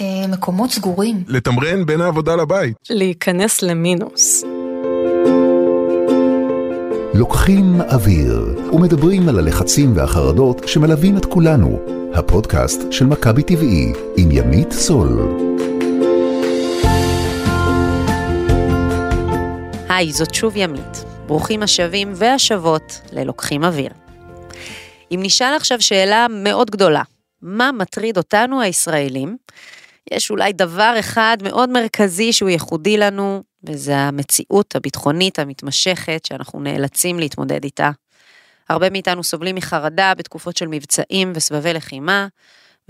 אה, מקומות סגורים. לתמרן בין העבודה לבית. להיכנס למינוס. לוקחים אוויר ומדברים על הלחצים והחרדות שמלווים את כולנו. הפודקאסט של מכבי טבעי עם ימית סול. היי, זאת שוב ימית. ברוכים השבים והשבות ללוקחים אוויר. אם נשאל עכשיו שאלה מאוד גדולה, מה מטריד אותנו הישראלים? יש אולי דבר אחד מאוד מרכזי שהוא ייחודי לנו, וזה המציאות הביטחונית המתמשכת שאנחנו נאלצים להתמודד איתה. הרבה מאיתנו סובלים מחרדה בתקופות של מבצעים וסבבי לחימה,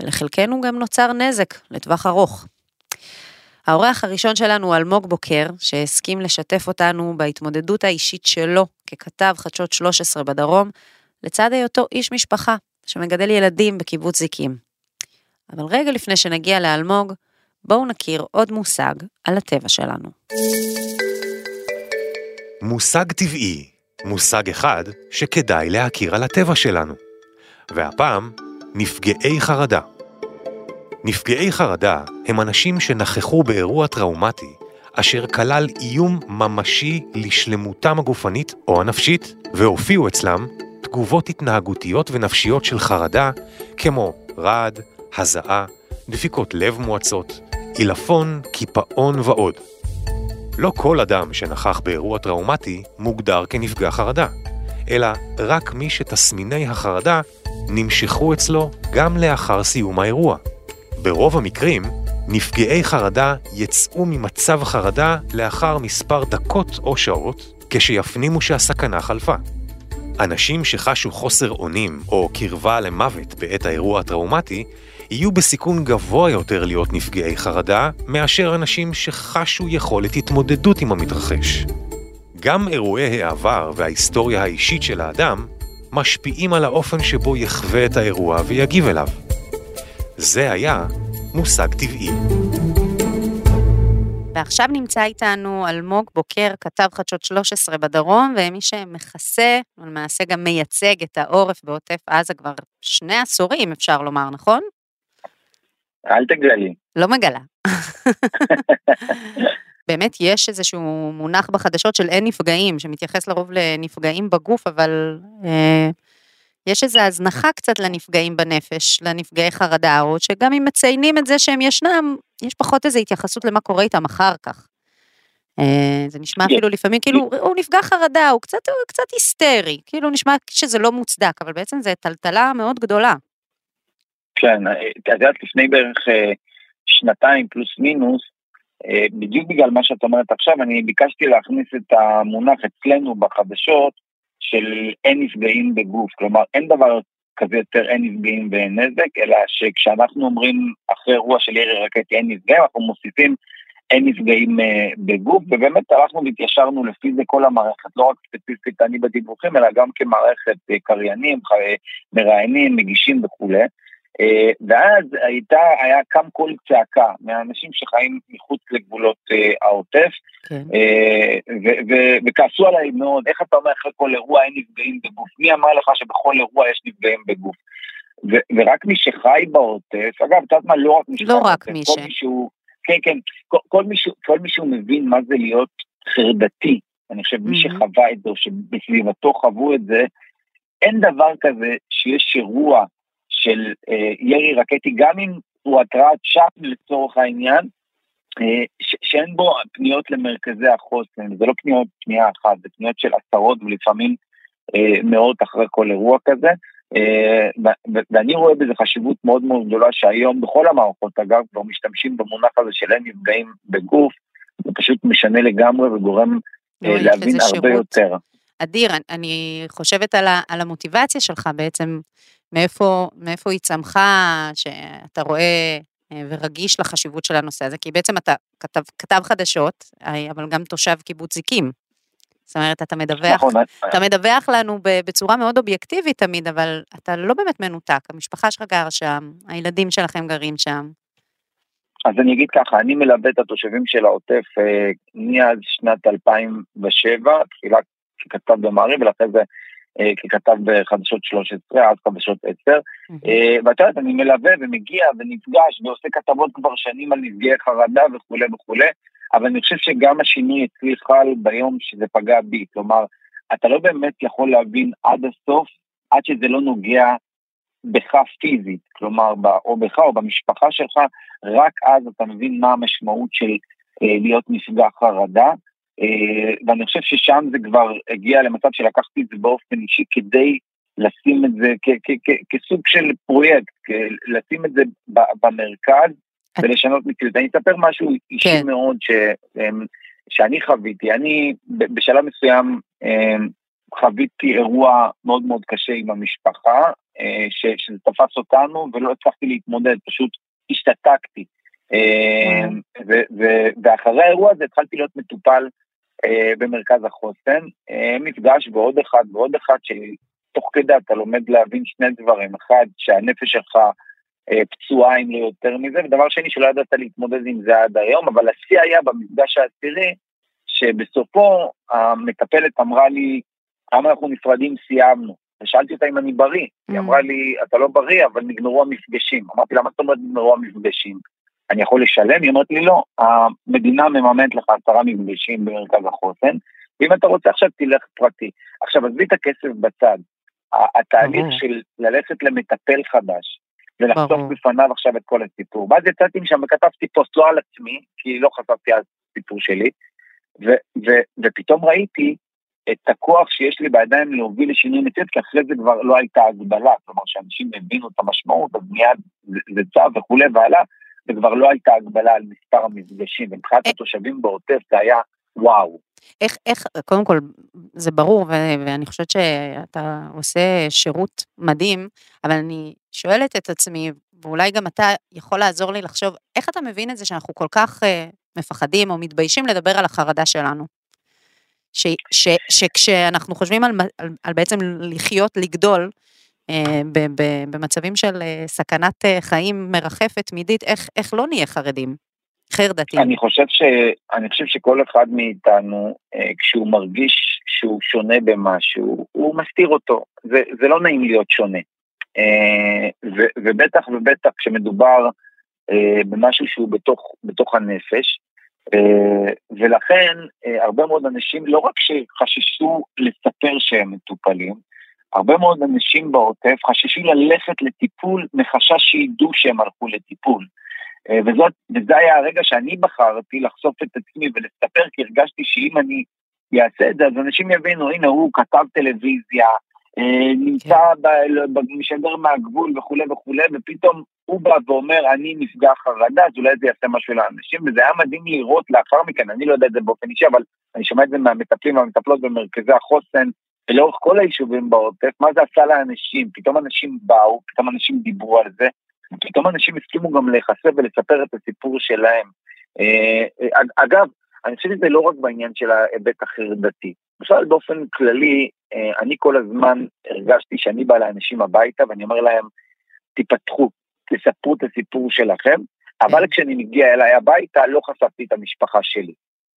ולחלקנו גם נוצר נזק לטווח ארוך. האורח הראשון שלנו הוא אלמוג בוקר, שהסכים לשתף אותנו בהתמודדות האישית שלו ככתב חדשות 13 בדרום, לצד היותו איש משפחה שמגדל ילדים בקיבוץ זיקים. אבל רגע לפני שנגיע לאלמוג, בואו נכיר עוד מושג על הטבע שלנו. מושג טבעי, מושג אחד שכדאי להכיר על הטבע שלנו. והפעם, נפגעי חרדה. נפגעי חרדה הם אנשים שנכחו באירוע טראומטי, אשר כלל איום ממשי לשלמותם הגופנית או הנפשית, והופיעו אצלם תגובות התנהגותיות ונפשיות של חרדה, כמו רעד, הזעה, דפיקות לב מואצות, עילפון, קיפאון ועוד. לא כל אדם שנכח באירוע טראומטי מוגדר כנפגע חרדה, אלא רק מי שתסמיני החרדה נמשכו אצלו גם לאחר סיום האירוע. ברוב המקרים, נפגעי חרדה יצאו ממצב חרדה לאחר מספר דקות או שעות, כשיפנימו שהסכנה חלפה. אנשים שחשו חוסר אונים או קרבה למוות בעת האירוע הטראומטי, יהיו בסיכון גבוה יותר להיות נפגעי חרדה, מאשר אנשים שחשו יכולת התמודדות עם המתרחש. גם אירועי העבר וההיסטוריה האישית של האדם משפיעים על האופן שבו יחווה את האירוע ויגיב אליו. זה היה מושג טבעי. ועכשיו נמצא איתנו אלמוג בוקר, כתב חדשות 13 בדרום, ומי שמכסה, ולמעשה גם מייצג את העורף בעוטף עזה כבר שני עשורים, אפשר לומר, נכון? אל תגלי. לא מגלה. באמת יש איזשהו מונח בחדשות של אין נפגעים, שמתייחס לרוב לנפגעים בגוף, אבל אה, יש איזו הזנחה קצת לנפגעים בנפש, לנפגעי חרדה, או שגם אם מציינים את זה שהם ישנם, יש פחות איזו התייחסות למה קורה איתם אחר כך. אה, זה נשמע אפילו לפעמים כאילו הוא נפגע חרדה, הוא קצת, הוא קצת היסטרי, כאילו נשמע שזה לא מוצדק, אבל בעצם זו טלטלה מאוד גדולה. כן, את יודעת, לפני בערך אה, שנתיים פלוס מינוס, אה, בדיוק בגלל מה שאת אומרת עכשיו, אני ביקשתי להכניס את המונח אצלנו בחדשות של אין נפגעים בגוף, כלומר אין דבר כזה יותר אין נפגעים ואין נזק, אלא שכשאנחנו אומרים אחרי אירוע של ירי רקטי אין נפגעים, אנחנו מוסיפים אין נפגעים uh, בגוף, ובאמת הלכנו והתיישרנו לפי זה כל המערכת, לא רק ספציפית אני בדיווחים, אלא גם כמערכת uh, קריינים, מראיינים, מגישים וכולי. Uh, ואז הייתה, היה קם קול צעקה מהאנשים שחיים מחוץ לגבולות uh, העוטף, כן. uh, וכעסו עליי מאוד, איך אתה אומר אחרי כל אירוע אין נפגעים בגוף? מי אמר לך שבכל אירוע יש נפגעים בגוף? ורק מי שחי בעוטף, אגב, את יודעת מה, לא רק מי שחי לא בעוטף, מי כל ש... מישהו, כן, כן, כל, כל מישהו מבין מה זה להיות חרדתי, אני חושב, מי שחווה את זה, או שבסביבתו חוו את זה, אין דבר כזה שיש אירוע של אה, ירי רקטי, גם אם הוא התרעת שווא לצורך העניין, אה, שאין בו פניות למרכזי החוסן, זה לא פניות, פנייה אחת, זה פניות של עשרות ולפעמים אה, מאות אחרי כל אירוע כזה. אה, ואני רואה בזה חשיבות מאוד מאוד גדולה שהיום בכל המערכות אגב כבר משתמשים במונח הזה של אין נפגעים בגוף, זה פשוט משנה לגמרי וגורם אה, להבין הרבה יותר. אדיר, אני חושבת על, ה, על המוטיבציה שלך בעצם, מאיפה, מאיפה היא צמחה, שאתה רואה אה, ורגיש לחשיבות של הנושא הזה, כי בעצם אתה כתב, כתב חדשות, אבל גם תושב קיבוץ זיקים. זאת אומרת, אתה מדווח, נכון, אתה מדווח לנו בצורה מאוד אובייקטיבית תמיד, אבל אתה לא באמת מנותק, המשפחה שלך גרה שם, הילדים שלכם גרים שם. אז אני אגיד ככה, אני מלווה את התושבים של העוטף אה, מאז שנת 2007, תחילה ככתב במעריב, ולאחרי זה ככתב בחדשות 13, אז חדשות 10, ואת יודעת, אני מלווה ומגיע ונפגש ועושה כתבות כבר שנים על נפגעי חרדה וכולי וכולי, אבל אני חושב שגם השינוי אצלי חל ביום שזה פגע בי, כלומר, אתה לא באמת יכול להבין עד הסוף, עד שזה לא נוגע בך פיזית, כלומר, או בך או במשפחה שלך, רק אז אתה מבין מה המשמעות של אה, להיות נפגע חרדה, אה, ואני חושב ששם זה כבר הגיע למצב שלקחתי את זה באופן אישי כדי לשים את זה כסוג של פרויקט, לשים את זה במרכז ולשנות מציאות. אני אספר משהו אישי כן. מאוד אמ, שאני חוויתי. אני בשלב מסוים אמ, חוויתי אירוע מאוד מאוד קשה עם המשפחה, אה, שזה תפס אותנו ולא הצלחתי להתמודד, פשוט השתתקתי. אמ, ואחרי האירוע הזה התחלתי להיות מטופל אה, במרכז החוסן, אה, מפגש ועוד אחד ועוד אחד שתוך כדי אתה לומד להבין שני דברים, אחד שהנפש שלך אה, פצועה אם לא יותר מזה, ודבר שני שלא ידעת להתמודד עם זה עד היום, אבל השיא היה במפגש העשירי, שבסופו המטפלת אמרה לי, כמה אנחנו נפרדים סיימנו. ושאלתי אותה אם אני בריא, mm. היא אמרה לי, אתה לא בריא, אבל נגמרו המפגשים. אמרתי לה, מה זאת אומרת נגמרו המפגשים? אני יכול לשלם? היא אומרת לי, לא, המדינה מממנת לך עשרה מפגשים במרכז החוסן, ואם אתה רוצה עכשיו תלך פרטי. עכשיו, עזבי את הכסף בצד. התהליך של ללכת למטפל חדש, ולחשוף בפניו עכשיו את כל הסיפור. ואז יצאתי משם וכתבתי פוסט לא על עצמי, כי לא חשפתי על הסיפור שלי, ו- ו- ופתאום ראיתי את הכוח שיש לי בידיים להוביל לשינוי מציאות, כי אחרי זה כבר לא הייתה הגבלה, כלומר שאנשים הבינו את המשמעות, אז מיד זה צו וכולי ועלה, וכבר לא הייתה הגבלה על מספר המפגשים, ומבחינת התושבים בעוטף זה היה וואו. איך, איך, קודם כל, זה ברור, ו- ואני חושבת שאתה עושה שירות מדהים, אבל אני שואלת את עצמי, ואולי גם אתה יכול לעזור לי לחשוב, איך אתה מבין את זה שאנחנו כל כך uh, מפחדים או מתביישים לדבר על החרדה שלנו? ש, ש, שכשאנחנו חושבים על, על, על בעצם לחיות, לגדול, אה, במצבים של אה, סכנת אה, חיים מרחפת תמידית, איך, איך לא נהיה חרדים? חרדתיים. אני חושב, ש, אני חושב שכל אחד מאיתנו, כשהוא מרגיש שהוא שונה במשהו, הוא מסתיר אותו. זה, זה לא נעים להיות שונה. ו, ובטח ובטח כשמדובר במשהו שהוא בתוך, בתוך הנפש, ולכן הרבה מאוד אנשים לא רק שחששו לספר שהם מטופלים, הרבה מאוד אנשים בעוטף חששו ללכת לטיפול מחשש שידעו שהם הלכו לטיפול. אה, וזאת, וזה היה הרגע שאני בחרתי לחשוף את עצמי ולספר, כי הרגשתי שאם אני אעשה את זה, אז אנשים יבינו, הנה הוא כתב טלוויזיה, אה, נמצא כן. משדר מהגבול וכולי וכולי, ופתאום הוא בא ואומר, אני נפגע חרדה, אז אולי זה יעשה משהו לאנשים, וזה היה מדהים לראות לאחר מכן, אני לא יודע את זה באופן אישי, אבל אני שומע את זה מהמטפלים והמטפלות במרכזי החוסן, ולאורך כל היישובים בעוטף, מה זה עשה לאנשים? פתאום אנשים באו, פתאום אנשים דיברו על זה, פתאום אנשים הסכימו גם להיחשף ולספר את הסיפור שלהם. אה, אה, אגב, אני חושב שזה לא רק בעניין של ההיבט החרדתי. בכלל באופן כללי, אה, אני כל הזמן הרגשתי שאני בא לאנשים הביתה ואני אומר להם, תיפתחו, תספרו את הסיפור שלכם, אבל כן. כשאני מגיע אליי הביתה לא חשפתי את המשפחה שלי.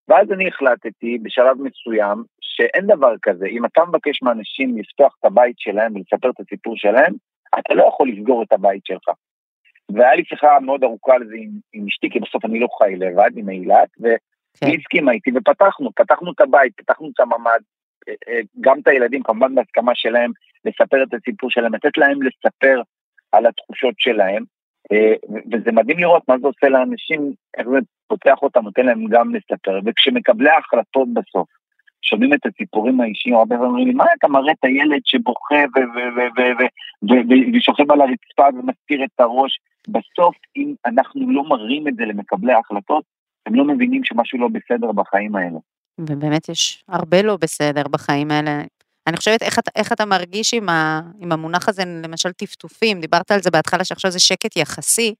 ואז אני החלטתי בשלב מסוים שאין דבר כזה, אם אתה מבקש מאנשים לפתוח את הבית שלהם ולספר את הסיפור שלהם, אתה לא יכול לסגור את הבית שלך. והיה לי שיחה מאוד ארוכה על זה עם, עם אשתי, כי בסוף אני לא חי לבד, עם אילת, והיא כן. הסכימה איתי ופתחנו, פתחנו את הבית, פתחנו את הממ"ד, אה, אה, גם את הילדים, כמובן בהסכמה שלהם, לספר את הסיפור שלהם, לתת להם לספר על התחושות שלהם, אה, וזה מדהים לראות מה זה עושה לאנשים, איך זה פותח אותם, נותן להם גם לספר, וכשמקבלי ההחלטות בסוף שומעים את הסיפורים האישיים, הרבה פעמים אומרים לי, מה אתה מראה את הילד שבוכה ושוכב על הרצפה ומסתיר את הראש? בסוף, אם אנחנו לא מראים את זה למקבלי ההחלטות, הם לא מבינים שמשהו לא בסדר בחיים האלה. ובאמת יש הרבה לא בסדר בחיים האלה. אני חושבת איך, איך אתה מרגיש עם, ה, עם המונח הזה, למשל טפטופים, דיברת על זה בהתחלה שעכשיו זה שקט יחסי.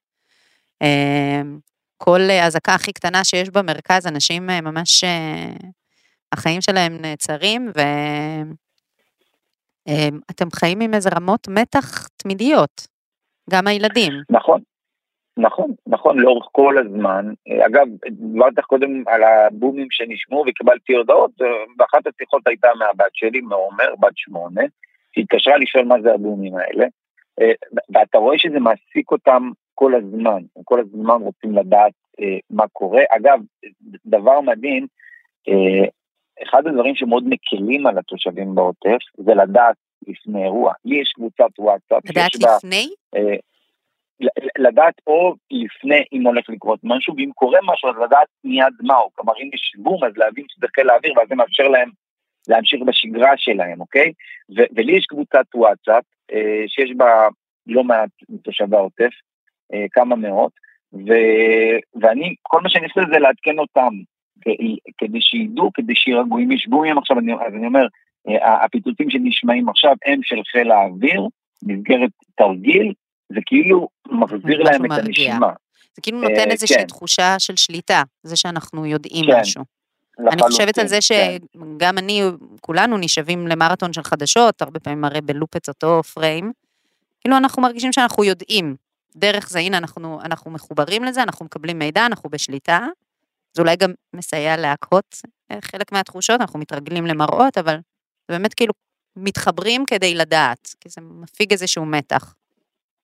אמ, כל אזעקה הכי קטנה שיש במרכז, אנשים אה, ממש, אה, החיים שלהם נעצרים, ואתם אמ, חיים עם איזה רמות מתח תמידיות, גם הילדים. נכון, נכון, נכון, לאורך כל הזמן. אגב, דיברת קודם על הבומים שנשמעו וקיבלתי הודעות, ואחת השיחות הייתה מהבת שלי, מעומר, בת שמונה, שהתקשרה לשאול מה זה הבומים האלה, אה, ואתה רואה שזה מעסיק אותם כל הזמן, הם כל הזמן רוצים לדעת אה, מה קורה. אגב, דבר מדהים, אה, אחד הדברים שמאוד מקלים על התושבים בעוטף זה לדעת לפני אירוע. לי יש קבוצת וואטסאפ. לדעת לפני? בה, לדעת או לפני אם הולך לקרות משהו, ואם קורה משהו אז לדעת מיד מהו. כלומר, אם יש בום אז להבין שזה חיל האוויר, ואז זה מאפשר להם להמשיך בשגרה שלהם, אוקיי? ו- ולי יש קבוצת וואטסאפ אה, שיש בה לא מעט תושבי העוטף, אה, כמה מאות, ו- ואני, כל מה שאני עושה זה לעדכן אותם, כדי שידעו, כדי שירגעו. אם יש בומים עכשיו, אני, אז אני אומר, אה, הפיצוצים שנשמעים עכשיו הם של חיל האוויר, מסגרת תרגיל, זה כאילו מחזיר להם את הנשימה. זה כאילו נותן אה, איזושהי כן. תחושה של שליטה, זה שאנחנו יודעים כן. משהו. אני חושבת על זה כן. שגם אני, כולנו נשאבים למרתון של חדשות, הרבה פעמים הרי בלופ את אותו פריים. כאילו אנחנו מרגישים שאנחנו יודעים. דרך זה, הנה, אנחנו, אנחנו מחוברים לזה, אנחנו מקבלים מידע, אנחנו בשליטה. זה אולי גם מסייע להקהות אה, חלק מהתחושות, אנחנו מתרגלים למראות, אבל זה באמת כאילו מתחברים כדי לדעת, כי זה מפיג איזשהו מתח.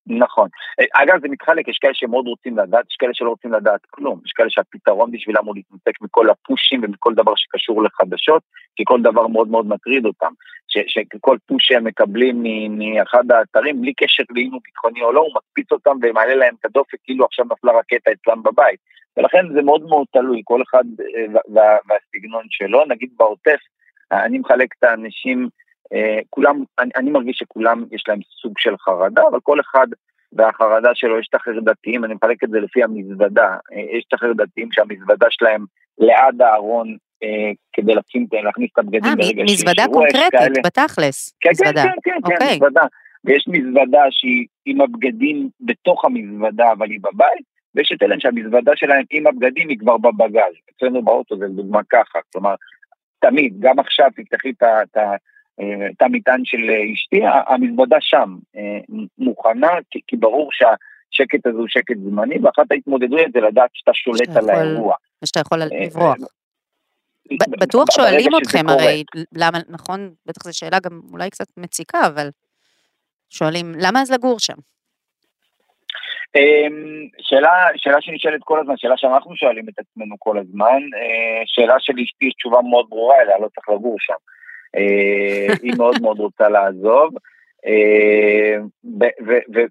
נכון. אגב, זה מתחלק, יש כאלה שמאוד רוצים לדעת, יש כאלה שלא רוצים לדעת כלום. יש כאלה שהפתרון בשבילם הוא להתנתק מכל הפושים ומכל דבר שקשור לחדשות, כי כל דבר מאוד מאוד מטריד אותם. שכל פוש שהם מקבלים מאחד האתרים, בלי קשר לאם הוא ביטחוני או לא, הוא מקפיץ אותם ומעלה להם את הדופק כאילו עכשיו נפלה רקטה אצלם בבית. ולכן זה מאוד מאוד תלוי, כל אחד אה, והסגנון שלו. נגיד בעוטף, אני מחלק את האנשים, כולם, אני, אני מרגיש שכולם יש להם סוג של חרדה, אבל כל אחד והחרדה שלו, יש את החרדתיים, אני מחלק את זה לפי המזוודה, אה, יש את החרדתיים שהמזוודה שלהם ליד הארון אה, כדי לשים, להכניס את הבגדים ברגע שיש מזוודה קונקרטית, בתכלס. כן, כן, כן, כן, כן, אוקיי. מזוודה. ויש מזוודה שהיא עם הבגדים בתוך המזוודה, אבל היא בבית, ויש את אלה שהמזוודה שלהם עם הבגדים היא כבר בבגז. אצלנו באוטו זה דוגמה ככה, כלומר, תמיד, גם עכשיו תפתחי את תא מטען של אשתי, המזוודה שם אה, מוכנה, כי ברור שהשקט הזה הוא שקט זמני, ואחת ההתמודדויות זה לדעת שאתה שולט על האירוע. ושאתה יכול אה, לברוח. בטוח שואלים אתכם הרי, למה, נכון, בטח זו שאלה גם אולי קצת מציקה, אבל שואלים, למה אז לגור שם? אמ, שאלה, שאלה שנשאלת כל הזמן, שאלה שאנחנו שואלים את עצמנו כל הזמן, אה, שאלה שלאשתי יש תשובה מאוד ברורה אליה, לא צריך לגור שם. אה, היא מאוד מאוד רוצה לעזוב. אה,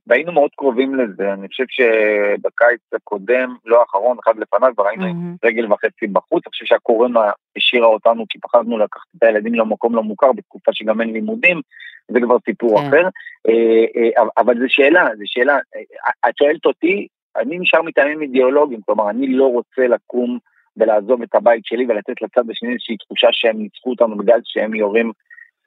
והיינו מאוד קרובים לזה, אני חושב שבקיץ הקודם, לא האחרון, אחד לפניו, כבר היינו עם רגל וחצי בחוץ, אני חושב שהקורונה השאירה אותנו כי פחדנו לקחת את הילדים למקום לא מוכר בתקופה שגם אין לימודים, זה כבר סיפור כן. אחר, אה, אבל זו שאלה, זו שאלה, את שואלת אותי, אני נשאר מטעמים אידיאולוגיים, כלומר אני לא רוצה לקום ולעזוב את הבית שלי ולתת לצד השני איזושהי תחושה שהם ניצחו אותנו בגלל שהם יורים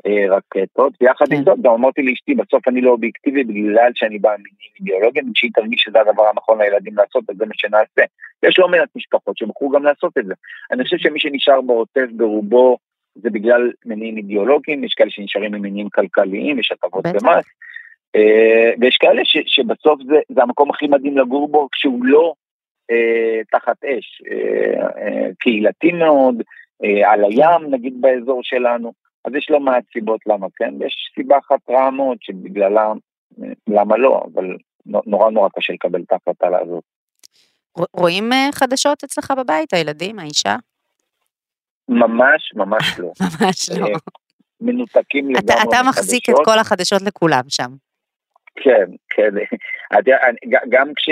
אה, רקטות, ויחד עם כן. זאת גם אמרתי לאשתי, בסוף אני לא אובייקטיבי בגלל שאני בא ממינים אידיאולוגיים, שהיא תרגיש שזה הדבר הנכון לילדים לעשות, וזה מה שנעשה. יש לא מעט משפחות שבחרו גם לעשות את זה. אני חושב שמי שנשאר בעוטף ברובו זה בגלל מניעים אידיאולוגיים, יש כאלה שנשארים ממניעים כלכליים, יש הטבות במס, אה, ויש כאלה ש, שבסוף זה, זה המקום הכי מדהים לגור בו, כשהוא לא תחת אש, אה, אה, קהילתי מאוד, אה, על הים נגיד באזור שלנו. אז יש לא מעט סיבות למה כן, ויש סיבה אחת רעה מאוד שבגללה, למה לא, אבל נורא נורא קשה לקבל את ההחלטה לעזוב. רואים אה, חדשות אצלך בבית, הילדים, האישה? ממש ממש לא. ממש לא. אה, מנותקים לגמרי מחדשות. אתה מחזיק את כל החדשות לכולם שם. כן, כן. גם, כש,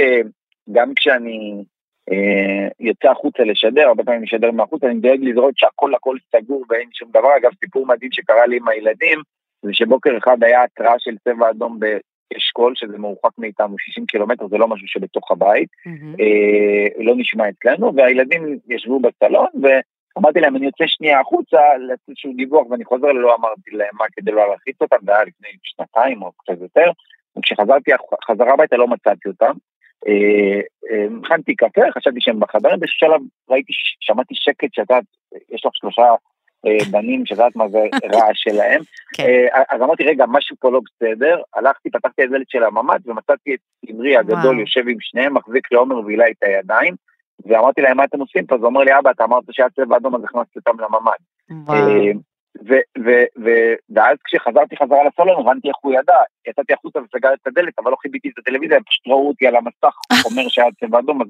גם כשאני אה, יוצא החוצה לשדר, הרבה פעמים משדר מהחוצה, אני דואג לזרות שהכל הכל סגור ואין שום דבר. אגב, סיפור מדהים שקרה לי עם הילדים, זה שבוקר אחד היה התראה של צבע אדום באשכול, שזה מרוחק מאיתנו 60 קילומטר, זה לא משהו שבתוך הבית, mm-hmm. אה, לא נשמע אצלנו, והילדים ישבו בסלון, ואמרתי להם, אני יוצא שנייה החוצה, לעשות איזשהו דיווח, ואני חוזר, לא אמרתי להם מה כדי לא להלחיץ אותם, זה היה לפני שנתיים או קצת יותר, וכשחזרתי חזרה הביתה לא מצאתי אותם. אה, אה, הכנתי קפה, חשבתי שהם בחדרים, באיזשהו שלב ראיתי, שמעתי שקט שאתה, יש לך שלושה אה, בנים, שאת יודעת מה זה רעש שלהם. כן. אז אמרתי, רגע, משהו פה לא בסדר, הלכתי, פתחתי את הדלת של הממ"ד ומצאתי את אמרי הגדול יושב עם שניהם, מחזיק לעומר והילה את הידיים, ואמרתי להם, מה אתם עושים פה? אז הוא אומר לי, אבא, אתה אמרת שהיה צבע אדום, אז הכנסתי אותם לממ"ד. ואז כשחזרתי חזרה לסלון הבנתי איך הוא ידע, יצאתי החוצה וסגרתי את הדלת, אבל לא חיביתי את הטלוויזיה, פשוט ראו אותי על המסך, אומר שהיה צבע אדום, אז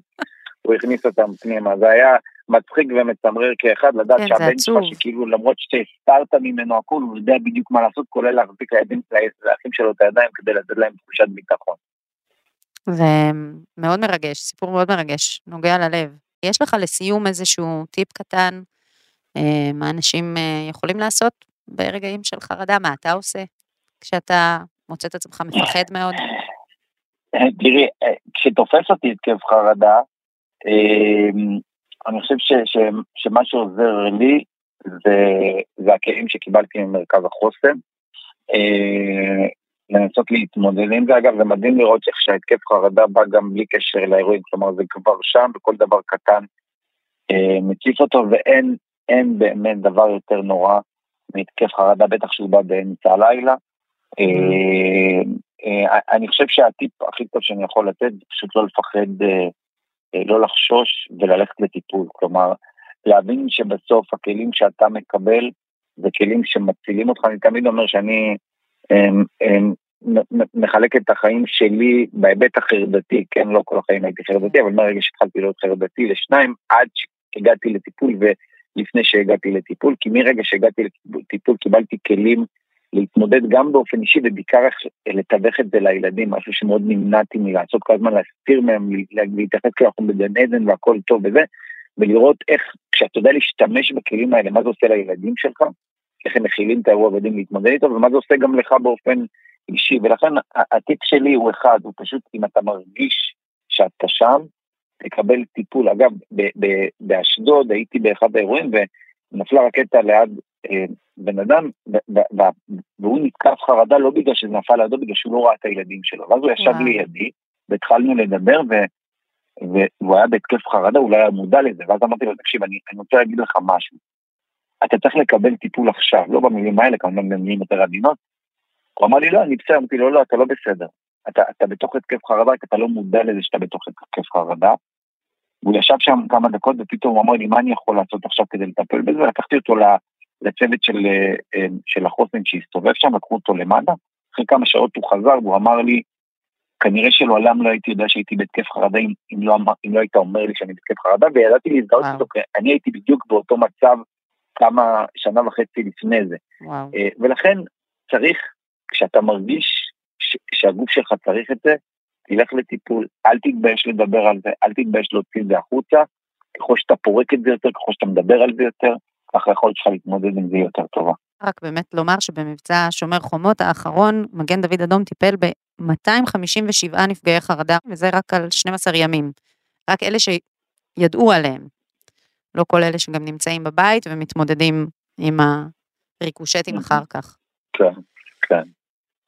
הוא הכניס אותם פנימה. זה היה מצחיק ומצמרר כאחד, לדעת כן, שהבן שלך. שכאילו למרות שהסתרת ממנו הכול, הוא יודע בדיוק מה לעשות, כולל להחזיק לידים- לאחים שלו את הידיים כדי לתת להם תחושת ביטחון. זה מאוד מרגש, סיפור מאוד מרגש, נוגע ללב. יש לך לסיום איזשהו טיפ קטן, מה אנשים אה, יכולים לעשות ברגעים של חרדה? מה אתה עושה כשאתה מוצא את עצמך מפחד מאוד? תראי, אה, כשתופס אותי התקף חרדה, אה, אני חושב ש, ש, שמה שעוזר לי זה, זה הכלים שקיבלתי ממרכז החוסן. אה, לנסות להתמודד עם זה, אגב, זה מדהים לראות איך שההתקף חרדה בא גם בלי קשר לאירועים, כלומר זה כבר שם, וכל דבר קטן אה, מציף אותו, ואין אין באמת דבר יותר נורא מהתקף חרדה, בטח שהוא בא באמצע הלילה. אה, אה, אני חושב שהטיפ הכי טוב שאני יכול לתת זה פשוט לא לפחד, אה, לא לחשוש וללכת לטיפול. כלומר, להבין שבסוף הכלים שאתה מקבל זה כלים שמצילים אותך. אני תמיד אומר שאני אמ, אמ, מחלק את החיים שלי בהיבט החרדתי, כן, לא כל החיים הייתי חרדתי, אבל מהרגע שהתחלתי להיות חרדתי לשניים, עד שהגעתי לטיפול ולפני שהגעתי לטיפול, כי מרגע שהגעתי לטיפול קיבלתי כלים להתמודד גם באופן אישי ובעיקר לתווך את זה לילדים, משהו שמאוד נמנעתי מלעשות כל הזמן, להסתיר מהם, לה- להתייחס כאילו אנחנו בגן עדן והכל טוב וזה, ולראות איך, כשאתה יודע להשתמש בכלים האלה, מה זה עושה לילדים שלך, איך הם מכילים את האירוע ויודעים להתמודד איתו, ומה זה עושה גם לך באופן אישי. ולכן הטיפ שלי הוא אחד, הוא פשוט, אם אתה מרגיש שאתה שם, תקבל טיפול. אגב, באשדוד הייתי באחד האירועים, ונפלה רקטה ליד אה, בן אדם, והוא נתקף חרדה לא בגלל שזה נפל לידו, בגלל שהוא לא ראה את הילדים שלו. ואז הוא ישב. לידי, והתחלנו לדבר, ו... והוא היה בהתקף חרדה, הוא לא היה מודע לזה, ואז אמרתי לו, תקשיב, אני, אני רוצה להגיד לך משהו. אתה צריך לקבל טיפול עכשיו, לא במילים האלה, כמובן במילים יותר עדינות. הוא אמר לי, לא, אני בסדר, אמרתי לו, לא, אתה לא בסדר. אתה, אתה בתוך התקף חרדה, כי אתה לא מודע לזה שאתה בתוך התקף חרדה. הוא ישב שם כמה דקות, ופתאום הוא אמר לי, מה אני יכול לעשות עכשיו כדי לטפל בזה? לקחתי אותו לצוות של, אה, אה, של החוסן שהסתובב שם, לקחו אותו למד"א. אחרי כמה שעות הוא חזר, והוא אמר לי, כנראה שלעולם לא הייתי יודע שהייתי בהתקף חרדה אם, אם, לא, אם לא היית אומר לי שאני בהתקף חרדה, וידעתי להזדהות. איתו, כי אני הייתי בדיוק באותו מצב כמה שנה וחצי לפני זה. וואו. אה, ולכן צריך, כשאתה מרגיש ש- שהגוף שלך צריך את זה, תלך לטיפול, אל תתבייש לדבר על זה, אל תתבייש להוציא את זה החוצה, ככל שאתה פורק את זה יותר, ככל שאתה מדבר על זה יותר, ככה היכולת שלך להתמודד עם זה יותר טובה. רק באמת לומר שבמבצע שומר חומות האחרון, מגן דוד אדום טיפל ב-257 נפגעי חרדה, וזה רק על 12 ימים. רק אלה שידעו עליהם. לא כל אלה שגם נמצאים בבית ומתמודדים עם הריקושטים מהמם. אחר כך. כן, כן.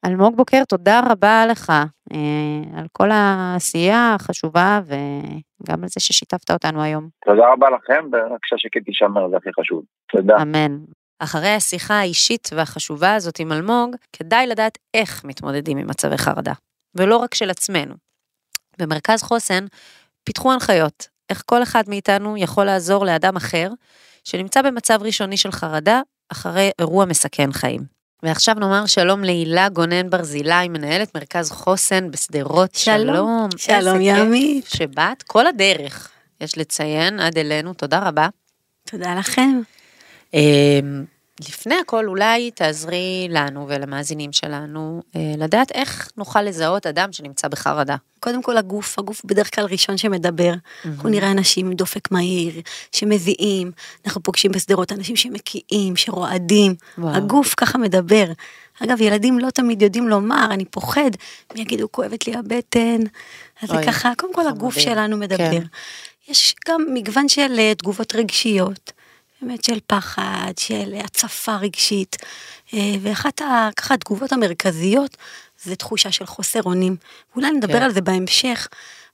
אלמוג בוקר, תודה רבה לך אה, על כל העשייה החשובה וגם על זה ששיתפת אותנו היום. תודה רבה לכם, ורק שהשקט יישמר, זה הכי חשוב. תודה. אמן. אחרי השיחה האישית והחשובה הזאת עם אלמוג, כדאי לדעת איך מתמודדים עם מצבי חרדה, ולא רק של עצמנו. במרכז חוסן פיתחו הנחיות, איך כל אחד מאיתנו יכול לעזור לאדם אחר שנמצא במצב ראשוני של חרדה אחרי אירוע מסכן חיים. ועכשיו נאמר שלום להילה גונן ברזילי, מנהלת מרכז חוסן בשדרות. שלום. שלום, ימית. שבאת כל הדרך, יש לציין, עד אלינו, תודה רבה. תודה לכם. לפני הכל אולי תעזרי לנו ולמאזינים שלנו אה, לדעת איך נוכל לזהות אדם שנמצא בחרדה. קודם כל הגוף, הגוף בדרך כלל ראשון שמדבר. אנחנו נראה אנשים עם דופק מהיר, שמזיעים, אנחנו פוגשים בשדרות אנשים שמקיאים, שרועדים. וואו. הגוף ככה מדבר. אגב, ילדים לא תמיד יודעים לומר, אני פוחד, מי יגידו, כואבת לי הבטן. אז זה אוי, ככה, קודם כל הגוף חמודים. שלנו מדבר. כן. יש גם מגוון של אה, תגובות רגשיות, באמת של פחד, של הצפה רגשית, אה, ואחת ה- ככה התגובות המרכזיות זה תחושה של חוסר אונים. אולי נדבר כן. על זה בהמשך,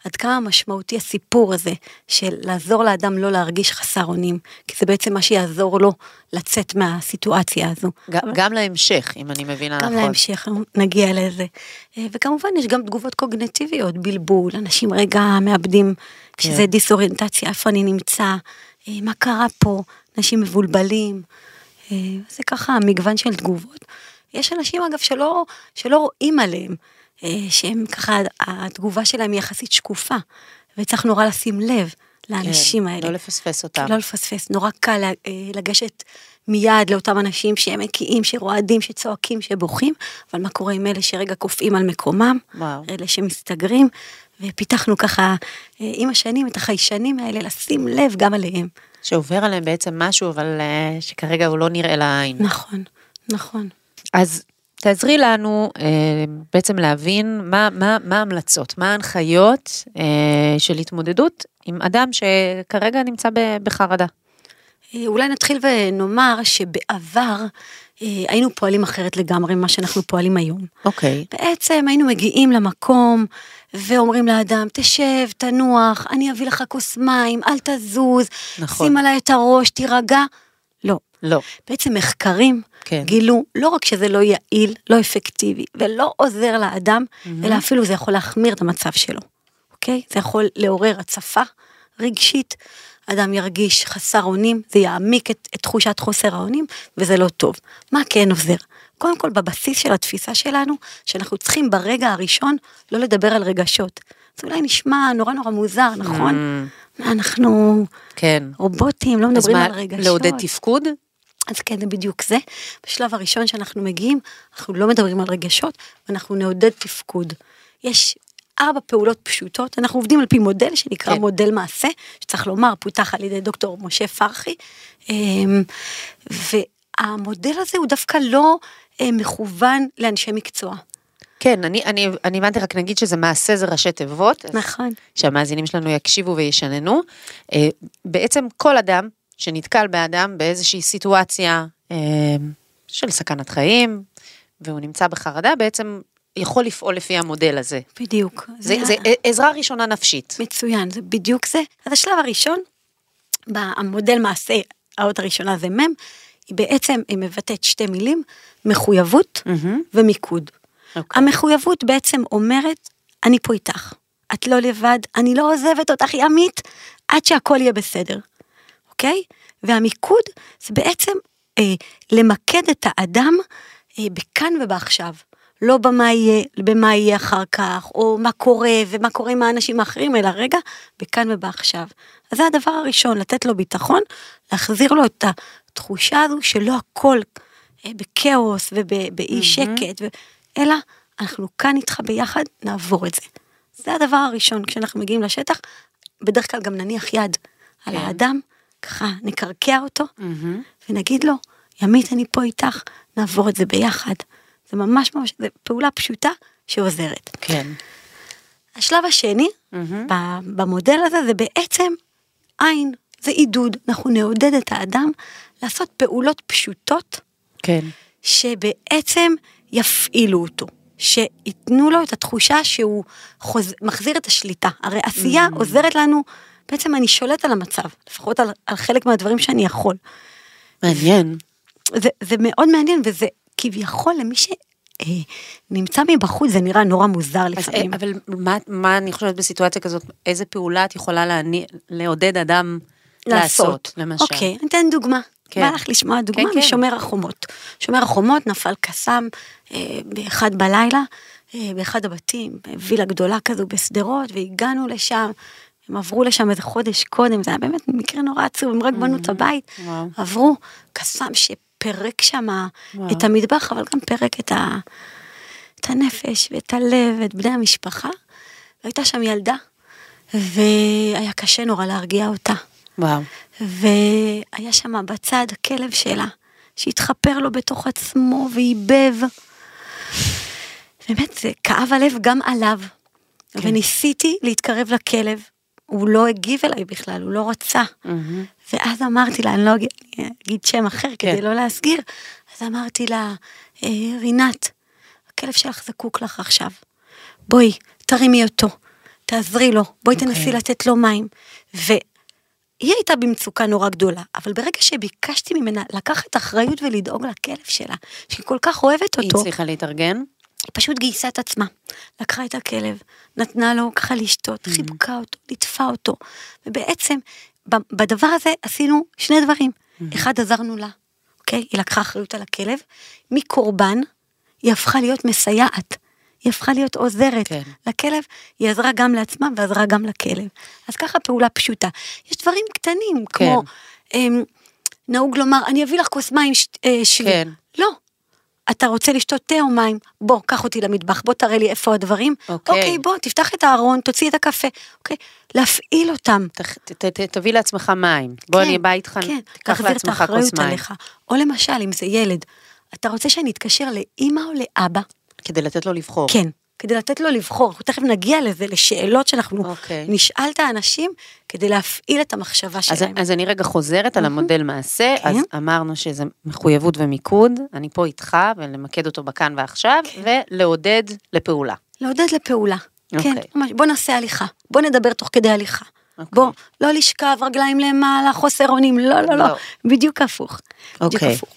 עד כמה משמעותי הסיפור הזה של לעזור לאדם לא להרגיש חסר אונים, כי זה בעצם מה שיעזור לו לצאת מהסיטואציה הזו. גם, גם להמשך, אם אני מבינה גם נכון. להמשך, נגיע לזה. אה, וכמובן יש גם תגובות קוגנטיביות, בלבול, אנשים רגע מאבדים, כשזה כן. דיסאוריינטציה, איפה אני נמצא, אה, מה קרה פה, אנשים מבולבלים. אה, זה ככה מגוון של תגובות. יש אנשים אגב שלא, שלא רואים עליהם, אה, שהם ככה, התגובה שלהם היא יחסית שקופה, וצריך נורא לשים לב לאנשים כן, האלה. לא לפספס אותם. לא לפספס, נורא קל אה, לגשת מיד לאותם אנשים שהם מקיאים, שרועדים, שצועקים, שבוכים, אבל מה קורה עם אלה שרגע קופאים על מקומם, וואו. אלה שמסתגרים, ופיתחנו ככה עם השנים את החיישנים האלה, לשים לב גם עליהם. שעובר עליהם בעצם משהו, אבל אה, שכרגע הוא לא נראה לעין. נכון, נכון. אז תעזרי לנו אה, בעצם להבין מה, מה, מה ההמלצות, מה ההנחיות אה, של התמודדות עם אדם שכרגע נמצא בחרדה. אה, אולי נתחיל ונאמר שבעבר היינו פועלים אחרת לגמרי ממה שאנחנו פועלים היום. אוקיי. בעצם היינו מגיעים למקום ואומרים לאדם, תשב, תנוח, אני אביא לך כוס מים, אל תזוז, נכון. שים עליי את הראש, תירגע. לא. לא. בעצם מחקרים כן. גילו לא רק שזה לא יעיל, לא אפקטיבי, ולא עוזר לאדם, אלא אפילו זה יכול להחמיר את המצב שלו, אוקיי? זה יכול לעורר הצפה רגשית, אדם ירגיש חסר אונים, זה יעמיק את, את תחושת חוסר האונים, וזה לא טוב. מה כן עוזר? קודם כל, בבסיס של התפיסה שלנו, שאנחנו צריכים ברגע הראשון לא לדבר על רגשות. זה אולי נשמע נורא נורא מוזר, נכון? מה, אנחנו כן. רובוטים, לא אז מדברים מה, על רגשות. לעודד תפקוד? אז כן, זה בדיוק זה. בשלב הראשון שאנחנו מגיעים, אנחנו לא מדברים על רגשות, ואנחנו נעודד תפקוד. יש ארבע פעולות פשוטות, אנחנו עובדים על פי מודל שנקרא כן. מודל מעשה, שצריך לומר, פותח על ידי דוקטור משה פרחי, אמ, והמודל הזה הוא דווקא לא אה, מכוון לאנשי מקצוע. כן, אני, אני, אני הבנתי, רק נגיד שזה מעשה זה ראשי תיבות. נכון. שהמאזינים שלנו יקשיבו וישננו. אה, בעצם כל אדם שנתקל באדם באיזושהי סיטואציה אה, של סכנת חיים, והוא נמצא בחרדה, בעצם יכול לפעול לפי המודל הזה. בדיוק. זה, זה עזרה ראשונה נפשית. מצוין, זה בדיוק זה. אז השלב הראשון, במודל מעשה, האות הראשונה זה מ', היא בעצם, היא מבטאת שתי מילים, מחויבות מהמם. ומיקוד. אוקיי. המחויבות בעצם אומרת, אני פה איתך, את לא לבד, אני לא עוזבת אותך ימית, עד שהכל יהיה בסדר, אוקיי? והמיקוד זה בעצם אה, למקד את האדם אה, בכאן ובעכשיו. לא במה יהיה, במה יהיה אחר כך, או מה קורה ומה קורה עם האנשים האחרים, אלא רגע, בכאן ובעכשיו. אז זה הדבר הראשון, לתת לו ביטחון, להחזיר לו את התחושה הזו שלא הכל אה, בכאוס ובאי שקט, ו... אלא אנחנו כאן איתך ביחד, נעבור את זה. זה הדבר הראשון, כשאנחנו מגיעים לשטח, בדרך כלל גם נניח יד על כן. האדם, ככה נקרקע אותו, מהמם. ונגיד לו, ימית אני פה איתך, נעבור את זה ביחד. זה ממש ממש, זו פעולה פשוטה שעוזרת. כן. השלב השני. ב- במודל הזה, זה בעצם עין, זה עידוד. אנחנו נעודד את האדם לעשות פעולות פשוטות, כן. שבעצם יפעילו אותו. שייתנו לו את התחושה שהוא חוז... מחזיר את השליטה. הרי עשייה Mm. עוזרת לנו, בעצם אני שולט על המצב, לפחות על, על חלק מהדברים שאני יכול. מעניין. זה, זה מאוד מעניין, וזה כביכול למי שנמצא מבחוץ, זה נראה נורא מוזר אה, לפעמים. אבל מה, מה אני חושבת בסיטואציה כזאת, איזה פעולה את יכולה להני, לעודד אדם לעשות, למשל? אוקיי, אני אתן דוגמה. כן. בא לך לשמוע דוגמה כן, כן. משומר החומות. שומר החומות נפל קסאם אה, באחד בלילה, אה, באחד הבתים, וילה גדולה כזו בשדרות, והגענו לשם. הם עברו לשם איזה חודש קודם, זה היה באמת מקרה נורא עצוב, הם רק בנו את הבית, וואו. עברו קסאם שפירק שם. את המטבח, אבל גם פירק את, ה, את הנפש ואת הלב ואת בני המשפחה. והייתה שם ילדה, והיה קשה נורא להרגיע אותה. וואו. והיה שם בצד הכלב שלה, שהתחפר לו בתוך עצמו ועיבב. באמת, זה כאב הלב גם עליו. כן. וניסיתי להתקרב לכלב, הוא לא הגיב אליי בכלל, הוא לא רצה. מהמם. ואז אמרתי לה, אני לא אגיד, שם אחר כן. כדי לא להסגיר, אז אמרתי לה, "אה, רינת, הכלב שלך זקוק לך עכשיו. בואי, תרימי אותו, תעזרי לו, בואי אוקיי. תנסי לתת לו מים. והיא הייתה במצוקה נורא גדולה, אבל ברגע שביקשתי ממנה לקחת אחריות ולדאוג לכלב שלה, שהיא כל כך אוהבת היא אותו, הצליחה להתארגן? היא פשוט גייסה את עצמה, לקחה את הכלב, נתנה לו ככה לשתות, Mm-hmm. חיבקה אותו, ליטפה אותו, ובעצם בדבר הזה עשינו שני דברים. Mm-hmm. אחד, עזרנו לה, אוקיי? היא לקחה אחריות על הכלב. מקורבן, היא הפכה להיות מסייעת. היא הפכה להיות עוזרת כן. לכלב, היא עזרה גם לעצמה ועזרה גם לכלב. אז ככה פעולה פשוטה. יש דברים קטנים, כמו, אמ, נהוג לומר, אני אביא לך כוס מים ש- אה, שבי. כן. לא. אתה רוצה לשתות תה או מים? בוא, קח אותי למטבח, בוא תראה לי איפה הדברים. אוקיי. אוקיי, בוא, תפתח את הארון, תוציא את הקפה. אוקיי, להפעיל אותם. תח- ת- ת- תביא לעצמך מים. בוא, אני בא איתך, כן, תיקח את לעצמך כוס מים. עליך. או למשל, אם זה ילד, אתה רוצה שאני אתקשר לאימא או לאבא? כדי לתת לו לבחור. כן, כדי לתת לו לבחור. אנחנו תכף נגיע לזה, לשאלות שאנחנו אוקיי. נשאל את האנשים, כדי להפעיל את המחשבה אז, שלהם. אז אני רגע חוזרת על המודל מעשה, כן. אז אמרנו שזה מחויבות ומיקוד, אני פה איתך ולמקד אותו בכאן ועכשיו, ולעודד לפעולה. לעודד לפעולה. כן, אוקיי. ממש, בוא נעשה הליכה, בוא נדבר תוך כדי הליכה. אוקיי. בוא, לא לשכב, רגליים למעלה, חוסר אונים, לא, לא, לא, לא. בדיוק הפוך. בדיוק אוקיי. הפוך.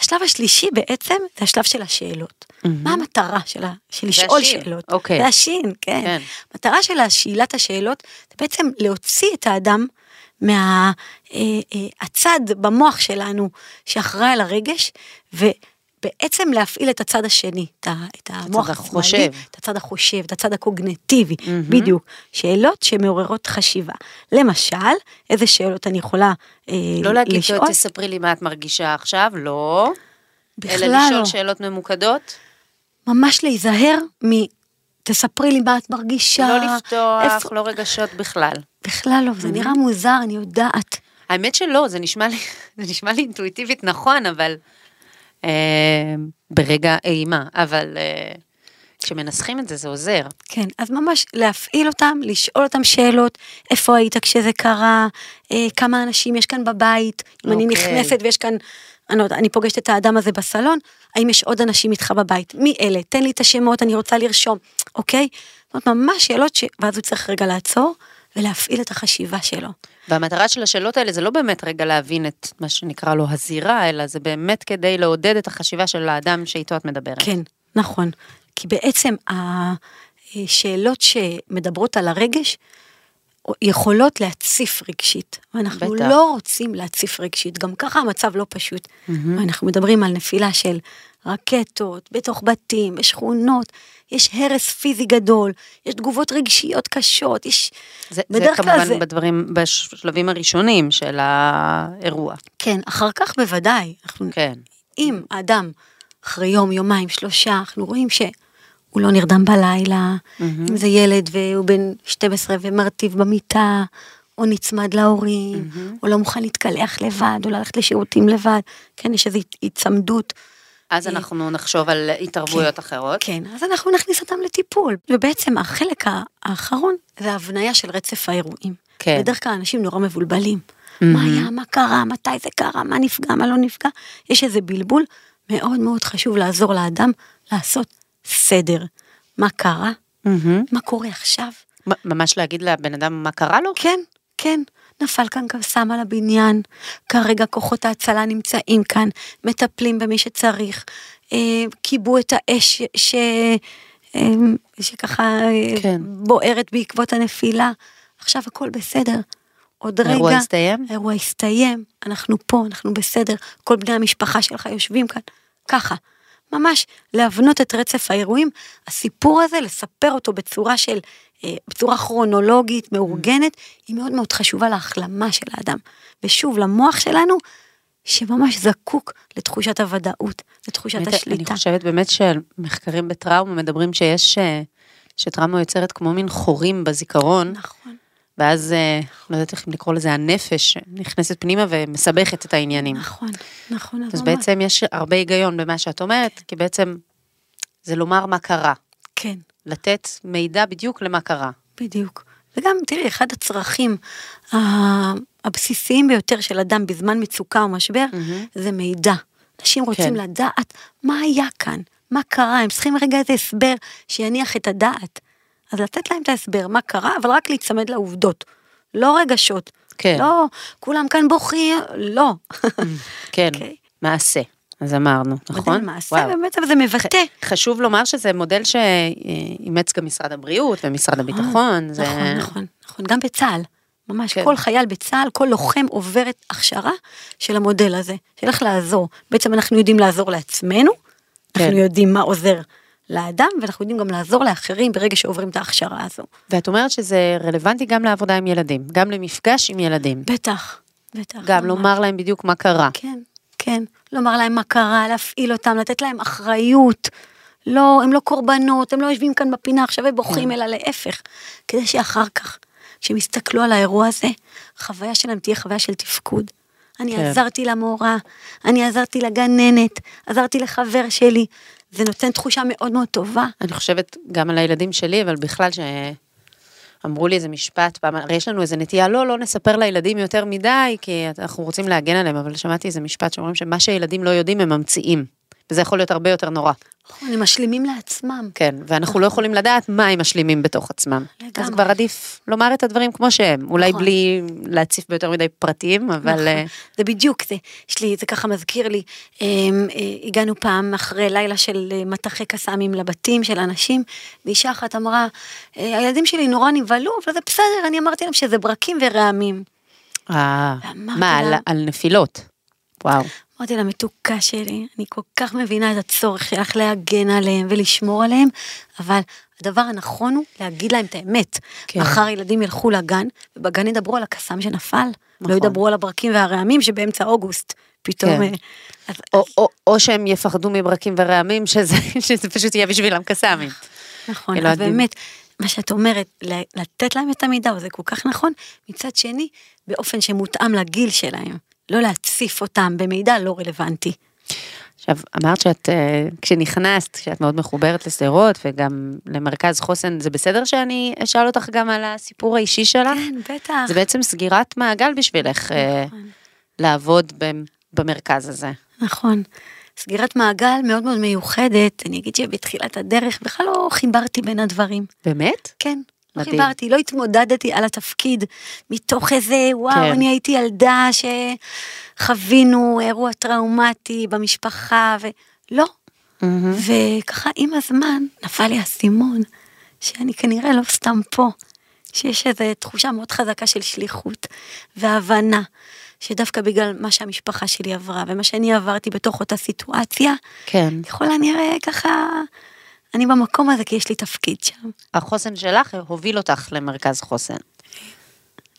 השלב השלישי בעצם זה השלב של השאלות. מה המטרה של, ה... של לשאול השין, שאלות? אוקיי. זה השין, כן. כן. המטרה של השאלת השאלות זה בעצם להוציא את האדם מהצד במוח שלנו שאחראי על הרגש, ובעצם להפעיל את הצד השני, את. את המוח החושב. את הצד החושב, את הצד הקוגנטיבי, בדיוק. שאלות שמעוררות חשיבה. למשל, איזה שאלות אני יכולה אה, לא להגיד, לשאול? תספרי לי מה את מרגישה עכשיו, לא. בכלל אלא לשאול לא. שאלות ממוקדות. ממש להיזהר מ... תספרי לי מה את מרגישה. לא לפתוח, איפה- לא רגשות בכלל. בכלל לא, זה נראה מוזר, אני יודעת. האמת שלא, זה נשמע לי, זה נשמע לי אינטואיטיבית נכון, אבל אה, ברגע אימה, אבל אה, כשמנסחים את זה, זה עוזר. כן, אז ממש להפעיל אותם, לשאול אותם שאלות, איפה היית כשזה קרה, אה, כמה אנשים יש כאן בבית, אם אני אוקיי. נכנסת ויש כאן, אני לא אני פוגשת את האדם הזה בסלון, האם יש עוד אנשים איתך בבית? מי אלה? תן לי את השמות, אני רוצה לרשום, אוקיי? זאת אומרת, ממש שאלות ש... ואז הוא צריך רגע לעצור ולהפעיל את החשיבה שלו. והמטרה של השאלות האלה זה לא באמת רגע להבין את מה שנקרא לו הזירה, אלא זה באמת כדי לעודד את החשיבה של האדם שאיתו את מדברת. כן, נכון. כי בעצם השאלות שמדברות על הרגש יכולות להציף רגשית, ואנחנו בטח. לא רוצים להציף רגשית, גם ככה המצב לא פשוט. ואנחנו מדברים על נפילה של רקטות, בתוך בתים, בשכונות, יש הרס פיזי גדול, יש תגובות רגשיות קשות, יש... זה, זה בדרך כלל כמובן זה- בדברים, בשלבים הראשונים של האירוע. כן, אחר כך בוודאי, אנחנו כן. אם האדם אחרי יום, יומיים, שלושה, אנחנו רואים שהוא לא נרדם בלילה, אם זה ילד והוא בן 12 ומרטיב במיטה, או נצמד להורים, או לא מוכן להתקלח לבד, או ללכת לשירותים לבד, כן, יש איזו היצמדות. אז אנחנו נחשוב על התערבויות אחרות. כן, אז אנחנו נכניס אותם לטיפול. ובעצם החלק האחרון זה ההבניה של רצף האירועים. כן. בדרך כלל אנשים נורא מבולבלים. מה היה, מה קרה, מתי זה קרה, מה נפגע, מה לא נפגע. יש איזה בלבול, מאוד מאוד חשוב לעזור לאדם לעשות סדר. מה קרה, מהמם. מה קורה עכשיו. ממש להגיד לבן אדם מה קרה לו? כן, כן, נפל כאן קסאם על הבניין, כרגע כוחות ההצלה נמצאים כאן, מטפלים במי שצריך, אה, כיבו את האש ש... אה, שככה אה, כן. בוערת בעקבות הנפילה, עכשיו הכל בסדר. עוד רגע, האירוע הסתיים? האירוע הסתיים, אנחנו פה, אנחנו בסדר, כל בני המשפחה שלך יושבים כאן, ככה. ממש להבנות את רצף האירועים, הסיפור הזה, לספר אותו בצורה של, אה, בצורה כרונולוגית, מאורגנת, היא מאוד מאוד חשובה להחלמה של האדם. ושוב, למוח שלנו, שממש זקוק לתחושת הוודאות, לתחושת באמת, השליטה. אני חושבת באמת שמחקרים בטראומה מדברים שיש, אה, שטראומה יוצרת כמו מין חורים בזיכרון, נכון. ואז, אה, לא יודעת איך לקרוא לזה, הנפש נכנסת פנימה ומסבכת את העניינים. נכון, נכון, אז ממש. בעצם יש הרבה היגיון במה שאת אומרת, כי בעצם זה לומר מה קרה, כן. לתת מידע בדיוק למה קרה. בדיוק. וגם, תראי, אחד הצרכים ה- הבסיסיים ביותר של אדם בזמן מצוקה או משבר, זה מידע. אנשים רוצים כן. לדעת מה היה כאן, מה קרה, הם צריכים רגע איזה הסבר שיניח את הדעת. אז לתת להם את ההסבר, מה קרה, אבל רק להיצמד לעובדות. לא רגשות. כן. לא, כולם כאן בוכים, לא. כן, אוקיי. מעשה. אז אמרנו, נכון? מודל מעשה, וואו. באמת, אבל זה מבטא. חשוב לומר שזה מודל שאימץ גם משרד הבריאות ומשרד הביטחון. זה... נכון, נכון, נכון, גם בצה"ל. ממש, כן. כל חייל בצה"ל, כל לוחם עובר את הכשרה של המודל הזה, של איך לעזור. בעצם אנחנו יודעים לעזור לעצמנו, כן. אנחנו יודעים מה עוזר לאדם, ואנחנו יודעים גם לעזור לאחרים ברגע שעוברים את ההכשרה הזו. ואת אומרת שזה רלוונטי גם לעבודה עם ילדים, גם למפגש עם ילדים. בטח, בטח. גם ממש. לומר להם בדיוק מה קרה. כן, כן. לומר להם מה קרה, להפעיל אותם, לתת להם אחריות. לא, הם לא קורבנות, הם לא יושבים כאן בפינה עכשיו כן. ובוכים, אלא להפך. כדי שאחר כך, כשהם יסתכלו על האירוע הזה, החוויה שלהם תהיה חוויה של תפקוד. אני כן. עזרתי למורה, אני עזרתי לגננת, עזרתי לחבר שלי. זה נותן תחושה מאוד מאוד טובה. אני חושבת גם על הילדים שלי, אבל בכלל שאמרו לי איזה משפט פעם, הרי יש לנו איזה נטייה, לא, לא נספר לילדים יותר מדי, כי אנחנו רוצים להגן עליהם, אבל שמעתי איזה משפט שאומרים שמה שילדים לא יודעים הם ממציאים. וזה יכול להיות הרבה יותר נורא. נכון, הם משלימים לעצמם. כן, ואנחנו לא יכולים לדעת מה הם משלימים בתוך עצמם. אז לגמרי. כבר עדיף לומר את הדברים כמו שהם, אולי נכון. בלי להציף ביותר מדי פרטים, אבל... נכון, אה, זה בדיוק זה, יש לי, זה ככה מזכיר לי, אה, אה, הגענו פעם אחרי לילה של אה, מטחי קסאמים לבתים של אנשים, ואישה אחת אמרה, הילדים שלי נורא נבהלו, אבל זה בסדר, אני אמרתי להם שזה ברקים ורעמים. אה, מה, על- על נפילות? וואו. אמרתי לה, מתוקה שלי, אני כל כך מבינה את הצורך שלך להגן עליהם ולשמור עליהם, אבל הדבר הנכון הוא להגיד להם את האמת. כן. מחר ילדים ילכו לגן, ובגן ידברו על הקסאם שנפל. נכון. לא ידברו על הברקים והרעמים שבאמצע אוגוסט. פתאום... כן. אה, אז- או, או, או שהם יפחדו מברקים ורעמים, שזה, שזה פשוט יהיה בשבילם קסאמים. נכון, כאילו, אז עדין. באמת, מה שאת אומרת, לתת להם את המידע, וזה כל כך נכון, מצד שני, באופן שמותאם לגיל שלהם, לא להציף אותם במידע לא רלוונטי. עכשיו, אמרת שאת, אה, כשנכנסת, שאת מאוד מחוברת לשדרות וגם למרכז חוסן, זה בסדר שאני אשאל אותך גם על הסיפור האישי שלך? כן, בטח. זה בעצם סגירת מעגל בשבילך אה, נכון. לעבוד במרכז הזה. נכון. סגירת מעגל מאוד מאוד מיוחדת, אני אגיד שבתחילת הדרך בכלל לא חיברתי בין הדברים. באמת? כן. לא מדהים. חיברתי, לא התמודדתי על התפקיד מתוך איזה, וואו, כן. אני הייתי ילדה שחווינו אירוע טראומטי במשפחה, ולא. וככה עם הזמן נפל לי האסימון, שאני כנראה לא סתם פה, שיש איזו תחושה מאוד חזקה של שליחות והבנה, שדווקא בגלל מה שהמשפחה שלי עברה ומה שאני עברתי בתוך אותה סיטואציה, כן. ככל הנראה ככה, אני במקום הזה כי יש לי תפקיד שם. החוסן שלך הוביל אותך למרכז חוסן.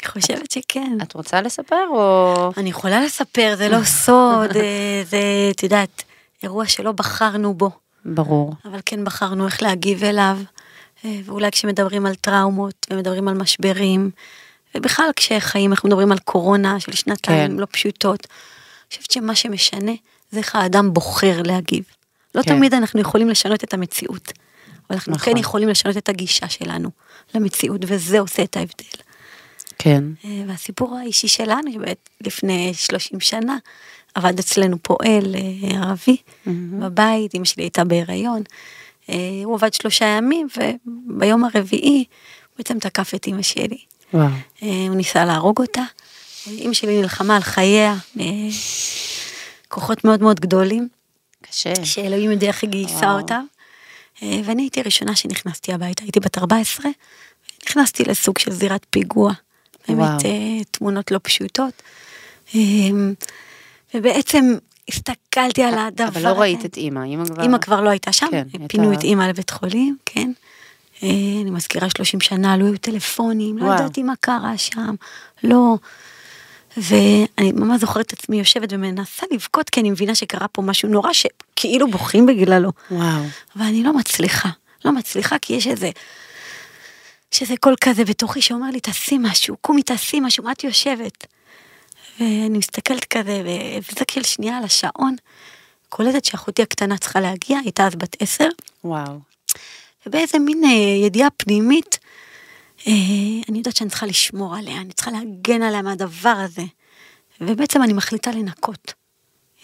אני חושבת שכן. את רוצה לספר או... אני יכולה לספר, זה לא סוד, אה, זה, את יודעת, אירוע שלא בחרנו בו, ברור. אבל כן בחרנו איך להגיב אליו, אה, ואולי כשמדברים על טראומות ומדברים על משברים, ובכלל כשחיים, אנחנו מדברים על קורונה של שנתיים כן. לא פשוטות, אני חושבת שמה שמשנה זה איך האדם בוחר להגיב. לא כן. תמיד אנחנו יכולים לשנות את המציאות, אבל אנחנו נכון. כן יכולים לשנות את הגישה שלנו למציאות, וזה עושה את ההבדל. כן. אה, והסיפור האישי שלנו, לפני 30 שנה, עבד אצלנו פועל אה, ערבי בבית, אמא שלי הייתה בהיריון. אה, הוא עבד שלושה ימים, וביום הרביעי הוא בעצם תקף את אמא שלי. וואו. הוא ניסה להרוג אותה. אמא שלי נלחמה על חייה, כוחות מאוד מאוד גדולים, קשה. שאלוהים יודע איך היא גייסה. אותה. אה, ואני הייתי הראשונה שנכנסתי הביתה, הייתי בת 14, נכנסתי לסוג של זירת פיגוע. באמת. אה, תמונות לא פשוטות. אה, ובעצם הסתכלתי על הדבר אבל לא ראית את אימא, אימא כבר... אימא כבר לא הייתה שם, כן, פינו את אימא לבית חולים, כן. אני מזכירה 30 שנה, לא היו טלפונים, לא. ידעתי מה קרה שם, לא. ואני ממש זוכרת את עצמי יושבת ומנסה לבכות, כי אני מבינה שקרה פה משהו נורא שכאילו בוכים בגללו. וואו. ואני לא מצליחה, לא מצליחה כי יש איזה, יש איזה קול כזה בתוכי שאומר לי, תעשי משהו, קומי תעשי משהו, מה את יושבת? ואני מסתכלת כזה, והבזק של שנייה על השעון, קולטת שאחותי הקטנה צריכה להגיע, הייתה אז בת עשר, וואו. ובאיזה מין אה, ידיעה פנימית, אני יודעת שאני צריכה לשמור עליה, אני צריכה להגן עליה מהדבר הזה. ובעצם אני מחליטה לנקות.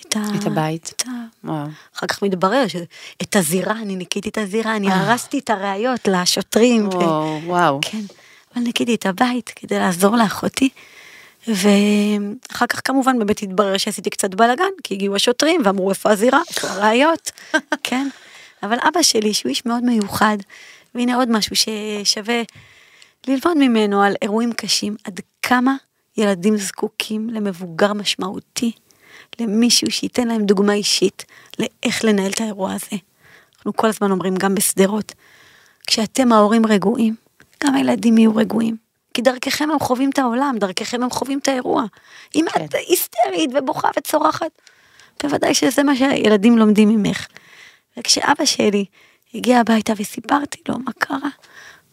את, ה... את הבית. את ה... וואו. אחר כך מתברר שאת הזירה, אני ניקיתי את הזירה, אני הרסתי את הראיות לשוטרים. ו- וואו, וואו. כן, אבל ניקיתי את הבית כדי לעזור לאחותי. ואחר כך כמובן באמת התברר שעשיתי קצת בלאגן, כי הגיעו השוטרים ואמרו איפה הזירה, איפה הראיות, כן. אבל אבא שלי, שהוא איש מאוד מיוחד, והנה עוד משהו ששווה ללמוד ממנו על אירועים קשים, עד כמה ילדים זקוקים למבוגר משמעותי, למישהו שייתן להם דוגמה אישית לאיך לנהל את האירוע הזה. אנחנו כל הזמן אומרים, גם בשדרות, כשאתם ההורים רגועים, גם הילדים יהיו רגועים. כי דרככם הם חווים את העולם, דרככם הם חווים את האירוע. אם כן. את היסטרית ובוכה וצורחת, בוודאי שזה מה שהילדים לומדים ממך. וכשאבא שלי הגיע הביתה וסיפרתי לו מה קרה,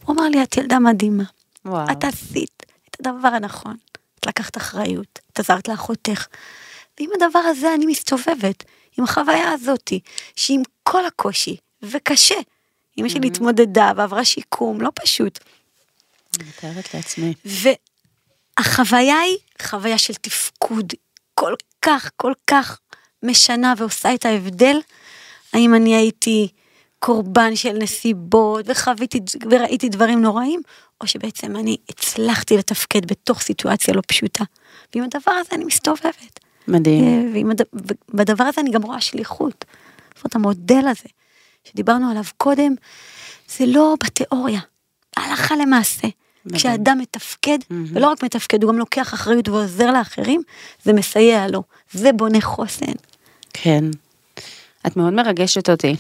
הוא אמר לי, את ילדה מדהימה. וואו. את עשית את הדבר הנכון. את לקחת אחריות, את עזרת לאחותך. ועם הדבר הזה אני מסתובבת, עם החוויה הזאתי, שעם כל הקושי, וקשה. אמא שלי התמודדה ועברה שיקום, לא פשוט. אני מתארת לעצמי. והחוויה היא חוויה של תפקוד כל כך, כל כך משנה ועושה את ההבדל. האם אני הייתי קורבן של נסיבות וחוויתי וראיתי דברים נוראים, או שבעצם אני הצלחתי לתפקד בתוך סיטואציה לא פשוטה. ועם הדבר הזה אני מסתובבת. מדהים. ובדבר הזה אני גם רואה שליחות. זאת אומרת, המודל הזה שדיברנו עליו קודם, זה לא בתיאוריה, הלכה למעשה. מדהים. כשאדם מתפקד, מהמם. ולא רק מתפקד, הוא גם לוקח אחריות ועוזר לאחרים, זה מסייע לו, זה בונה חוסן. כן. את מאוד מרגשת אותי.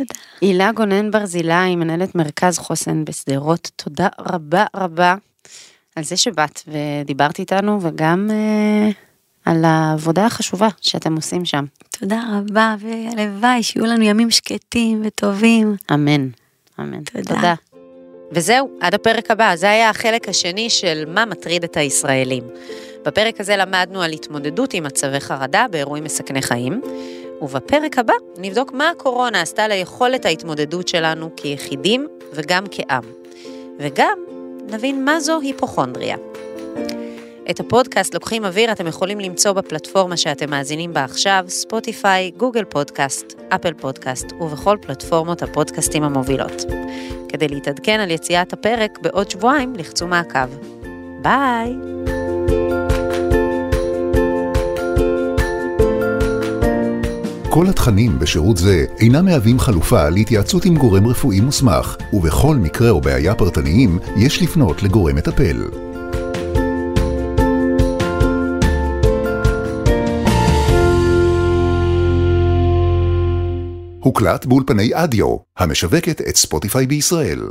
תודה. הילה גונן ברזילי, מנהלת מרכז חוסן בשדרות, תודה רבה רבה על זה שבאת ודיברת איתנו, וגם אה, על העבודה החשובה שאתם עושים שם. תודה רבה, והלוואי שיהיו לנו ימים שקטים וטובים. אמן. אמן. תודה. תודה. וזהו, עד הפרק הבא. זה היה החלק השני של מה מטריד את הישראלים. בפרק הזה למדנו על התמודדות עם מצבי חרדה באירועים מסכני חיים, ובפרק הבא נבדוק מה הקורונה עשתה ליכולת ההתמודדות שלנו כיחידים וגם כעם. וגם נבין מה זו היפוכונדריה. את הפודקאסט לוקחים אוויר אתם יכולים למצוא בפלטפורמה שאתם מאזינים בה עכשיו, Spotify, Google Podcast, Apple Podcast ובכל פלטפורמות הפודקאסטים המובילות. כדי להתעדכן על יציאת הפרק בעוד שבועיים, לחצו מעקב. ביי! כל התכנים בשירות זה אינם מהווים חלופה להתייעצות עם גורם רפואי מוסמך, ובכל מקרה או בעיה פרטניים יש לפנות לגורם מטפל. הוקלט באולפני אדיו, המשווקת את ספוטיפיי בישראל.